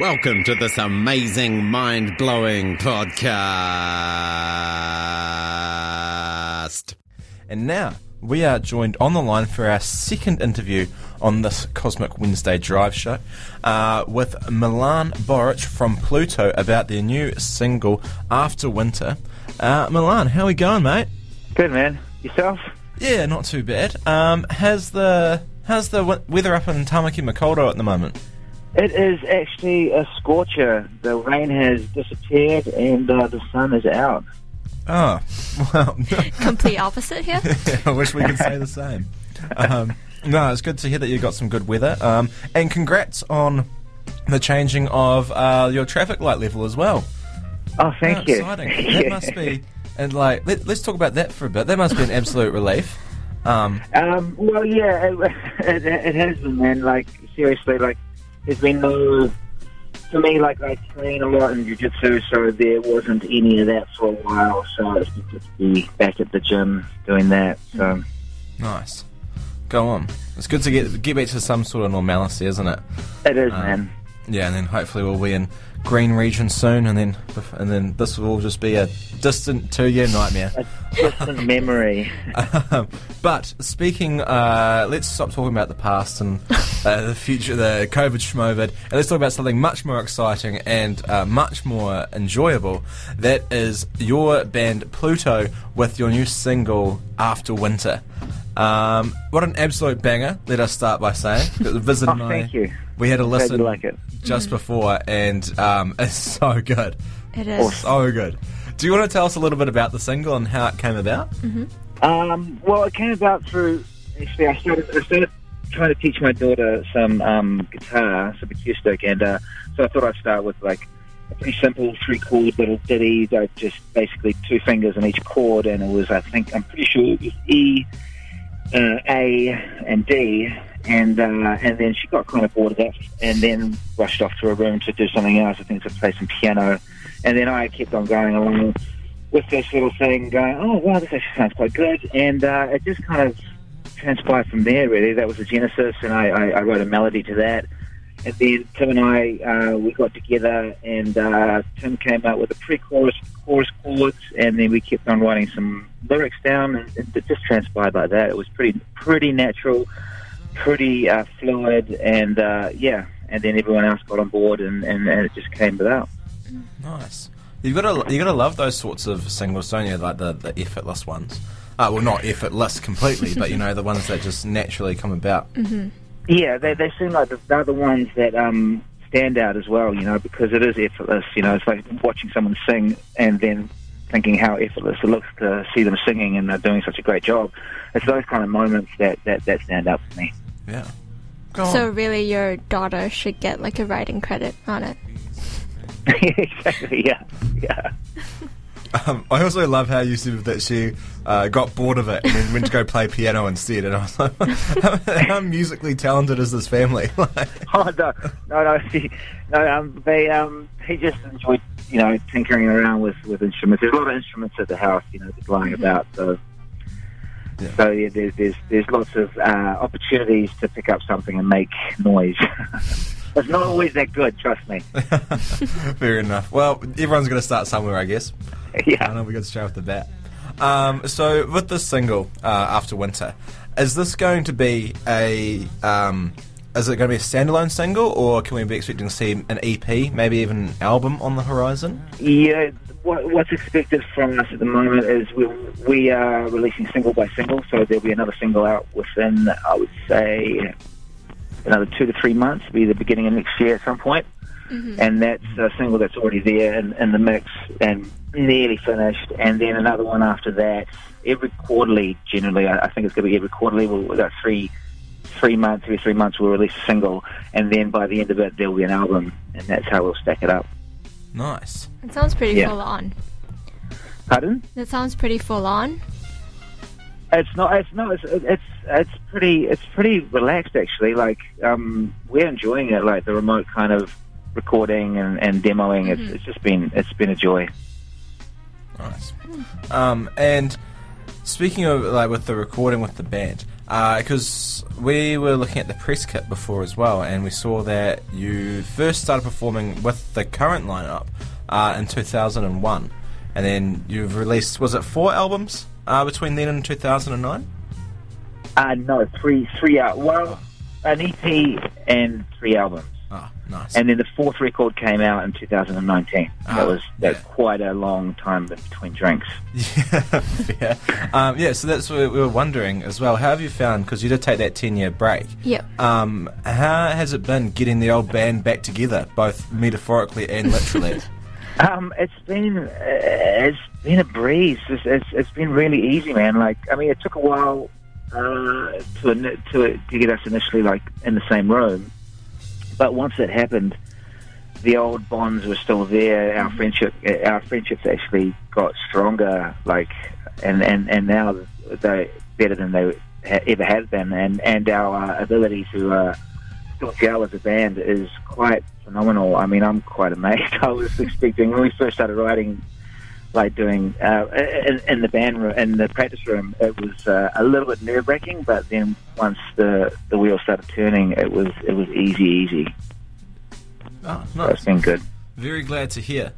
Welcome to this amazing, mind blowing podcast. And now we are joined on the line for our second interview on this Cosmic Wednesday Drive show uh, with Milan Borich from Pluto about their new single After Winter. Uh, Milan, how we going, mate? Good man. Yourself? Yeah, not too bad. Um, how's the how's the weather up in Tamaki Makaurau at the moment? It is actually a scorcher. The rain has disappeared and uh, the sun is out. Oh, well, Complete opposite here. I wish we could say the same. Um, no, it's good to hear that you got some good weather. Um, and congrats on the changing of uh, your traffic light level as well. Oh, thank How you. Exciting. That must be, and like, let, us talk about that for a bit. That must be an absolute relief. Um, Um, well, yeah, it, it, it has been, man. Like, seriously, like, there's been no. For me, like, I train a lot in jiu-jitsu, so there wasn't any of that for a while. So it's good to be back at the gym doing that. So, nice. Go on. It's good to get get back to some sort of normalcy, isn't it? it is, Um, man. Yeah, and then hopefully we'll be in green region soon, and then and then this will all just be a distant two year nightmare. A distant memory. Um, but speaking, uh, let's stop talking about the past and uh, the future, the COVID schmovid, and let's talk about something much more exciting and uh, much more enjoyable. That is your band Pluto with your new single After Winter. Um, what an absolute banger! Let us start by saying, Visit Oh, I- thank you. We had a listen like it. just before, and um, it's so good, It is. so good. Do you want to tell us a little bit about the single and how it came about? Um, well, it came about through. Actually, I started. I started trying to teach my daughter some um, guitar, some acoustic, and uh, so I thought I'd start with like a pretty simple three chord little ditty. I just basically two fingers on each chord, and it was I think I'm pretty sure it was E, uh, A, and D. And uh, and then she got kind of bored of that, and then rushed off to her room to do something else. I think to play some piano, and then I kept on going along with this little thing, going, oh wow, this actually sounds quite good, and uh, it just kind of transpired from there. Really, that was the genesis, and I, I, I wrote a melody to that. And then Tim and I, uh, we got together, and uh, Tim came out with a pre-chorus, chorus chords, and then we kept on writing some lyrics down, and it just transpired like that. It was pretty, pretty natural, pretty uh, fluid, and uh, yeah. And then everyone else got on board, and, and, and it just came about. Nice. You've got to you got to love those sorts of singles, don't you? Like the the effortless ones. Uh, well, not effortless completely, but you know the ones that just naturally come about. Yeah, they they seem like the, they're the ones that um, stand out as well. You know, because it is effortless. You know, it's like watching someone sing and then thinking how effortless it looks to see them singing and they're doing such a great job. It's those kind of moments that that, that stand out for me. Yeah. Go on. So really, your daughter should get like a writing credit on it. exactly. Yeah. Yeah. Um, I also love how you said that she uh, got bored of it and then went to go play piano instead. And I was like, how, how musically talented is this family? Like, Oh no, no, no. See, no um, they um, they just enjoy you know tinkering around with with instruments. There's a lot of instruments at the house, you know, just lying about. So, Yeah. so yeah, there's there's there's lots of uh, opportunities to pick up something and make noise. it's not always that good, trust me. fair enough. Well, everyone's going to start somewhere, I guess. Yeah. I know we got straight off the bat. Um, so with this single, uh, After Winter, is this going to be a um, is it going to be a standalone single, or can we be expecting to see an EP, maybe even an album on the horizon? Yeah, what, what's expected from us at the moment is we we are releasing single by single, so there'll be another single out within, I would say, another two to three months, be the beginning of next year at some point. Mm-hmm. And that's a single that's already there in, in the mix and nearly finished. And then another one after that, every quarterly, generally, I, I think it's going to be every quarterly. We'll, we've got three three months, every three months we'll release a single, and then by the end of it there'll be an album, and that's how we'll stack it up. Nice. It sounds pretty Yeah. full on. Pardon? That sounds pretty full on. It's not. It's not. It's it's it's pretty. It's pretty relaxed actually. Like um, we're enjoying it. Like the remote kind of recording and, and demoing. It's it's just been it's been a joy. Nice. Um, and speaking of like with the recording with the band, because we were looking at the press kit before as well, and we saw that you first started performing with the current lineup uh, in 2001, and then you've released was it four albums uh, between then and 2009? Uh, no, three, three out. Well, an EP and three albums. Oh, nice. And then the fourth record came out in 2019. Ah, that was that's yeah. quite a long time between drinks. Yeah, yeah. Um, yeah, so that's what we were wondering as well. How have you found, because you did take that 10 year break, Yep. um, how has it been getting the old band back together, both metaphorically and literally? Um, it's been uh, it's been a breeze. It's, it's it's been really easy, man. Like I mean, it took a while uh, to to to get us initially like in the same room, but once it happened, the old bonds were still there. Our friendship uh, our friendships actually got stronger. Like and and and now they're better than they ever have been. And and our uh, ability to uh, still gel as a band is quite phenomenal. I mean, I'm quite amazed. I was expecting when we first started writing, like doing uh, in, in the band room, in the practice room, it was uh, a little bit nerve wracking. But then once the the wheels started turning, it was it was easy, easy. oh, So it's nice. been good. Very glad to hear.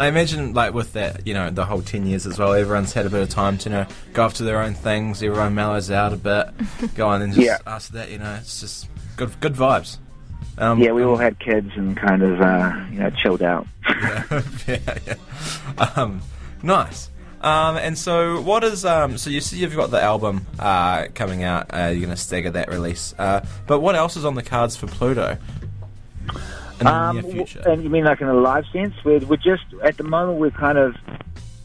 I imagine, like, with that, you know, the whole 10 years as well, everyone's had a bit of time to, you know, go off to their own things, everyone mellows out a bit, go on, and just Yeah. after that, you know, it's just good good vibes. Um, Yeah, we all had kids and kind of uh, you know chilled out. yeah, yeah, yeah. Um, nice. Um, and so, what is um? So you see, you've got the album uh, coming out. Uh, you're going to stagger that release. Uh, but what else is on the cards for Pluto in the Um, near future? and you mean like in a live sense? We're, we're just at the moment we're kind of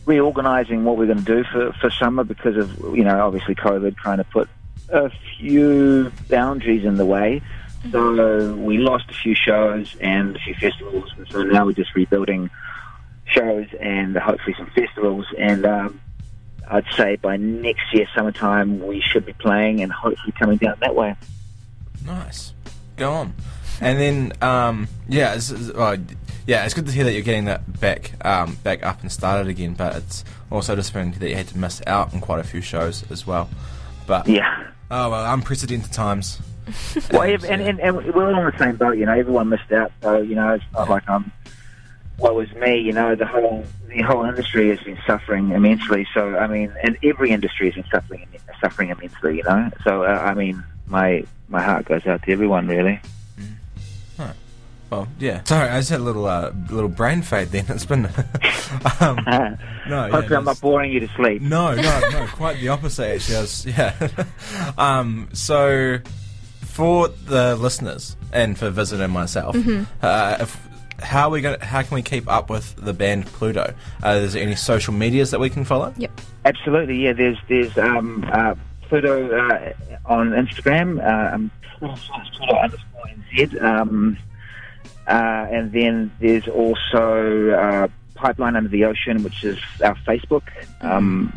reorganising what we're going to do for for summer because of you know obviously COVID trying to put a few boundaries in the way. So we lost a few shows and a few festivals, and so now we're just rebuilding shows and hopefully some festivals. And um, I'd say by next year summertime we should be playing and hopefully coming down that way. Nice. Go on. And then, um, yeah, it's, it's- well, yeah, it's good to hear that you're getting that back, um, back up and started again. But it's also disappointing that you had to miss out on quite a few shows as well. But Yeah. oh well, unprecedented times. Well, and, and, and we're all on the same boat, you know. Everyone missed out, so you know it's not like I'm. What was me, you know? The whole the whole industry has been suffering immensely. So I mean, and every industry has been suffering suffering immensely, you know. So uh, I mean, my my heart goes out to everyone, really. Well, yeah. Sorry, I just had a little uh, little brain fade. Then it's been. um, no, yeah, hopefully, I'm not boring you to sleep. No, no, no, quite the opposite actually. I was, yeah. um, so, for the listeners and for Visitor and myself, uh, if, how are we going? How can we keep up with the band Pluto? Uh, is there any social medias that we can follow? Yep. Absolutely, yeah. There's there's um, uh, Pluto uh, on Instagram, uh, um, Pluto underscore NZ, um, uh, and then there's also uh, Pipeline Under the Ocean, which is our Facebook um,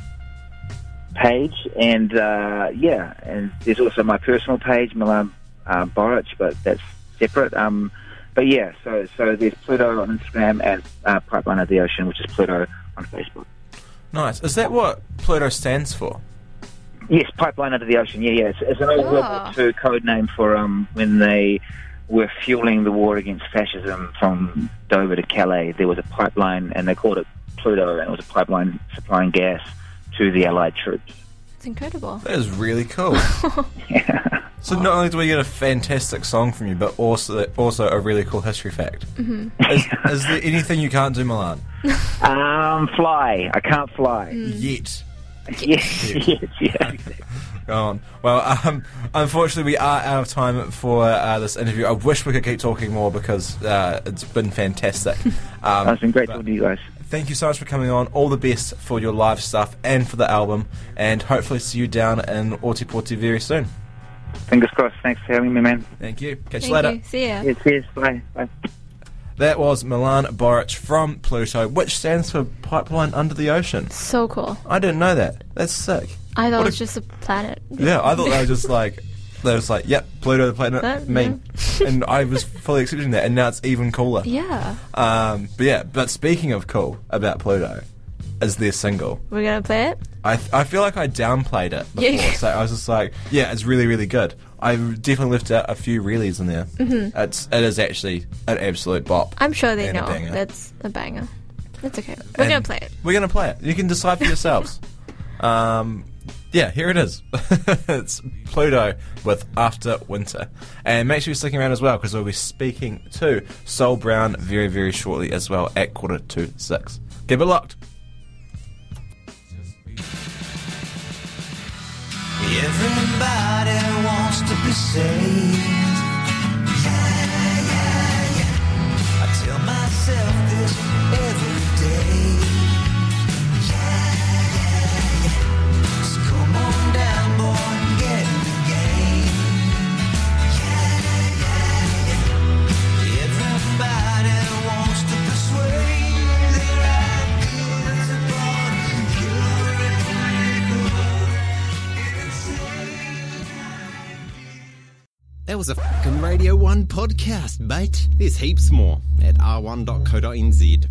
page, and uh, yeah, and there's also my personal page, Milan uh, Borich, but that's separate. Um, but yeah, so so there's Pluto on Instagram and uh, Pipeline Under the Ocean, which is Pluto on Facebook. Nice. Is that what Pluto stands for? Yes, pipeline under the ocean. Yeah, yeah. It's, it's an old World Ah. War II code name for um, when they were fueling the war against fascism from Dover to Calais. There was a pipeline, and they called it Pluto, and it was a pipeline supplying gas to the Allied troops. It's incredible. That is really cool. Yeah. So not only do we get a fantastic song from you, but also also a really cool history fact. Mm-hmm. Is, is there anything you can't do, Milan? um, fly. I can't fly. Yet. Yes, yes, yeah. Go on. Well, um, unfortunately, we are out of time for uh, this interview. I wish we could keep talking more because uh, it's been fantastic. Um, It's been great but talking to you guys. Thank you so much for coming on. All the best for your live stuff and for the album, and hopefully see you down in Ōtepoti very soon. Fingers crossed. Thanks for having me, man. Thank you. Catch Thank you later. you. See ya. Yes, yes. Bye. Bye. That was Milan Borich from Pluto, which stands for Pipeline Under the Ocean. So cool. I didn't know that. That's sick. I thought What it was a- just a planet. Yeah, I thought they were just like they was like, yep, Pluto the planet, Uh, me, and I was fully accepting that, and now it's even cooler. Yeah. Um, but yeah, but speaking of cool about Pluto, is their single. We're gonna play it. I, I feel like I downplayed it before, Yeah. so I was just like, yeah, it's really really good. I definitely left out a few reelies in there. Mm-hmm. It's it is actually an absolute bop. I'm sure they And a know that's a banger. That's okay. We're And gonna play it. We're gonna play it. You can decide for yourselves. um, yeah, here it is. it's Pluto with After Winter, and make sure you're sticking around as well because we'll be speaking to Sol Brown very very shortly as well at quarter to six. Keep it locked. Everybody wants to be. That was a fucking Radio 1 podcast, mate. There's heaps more at r1.co.nz.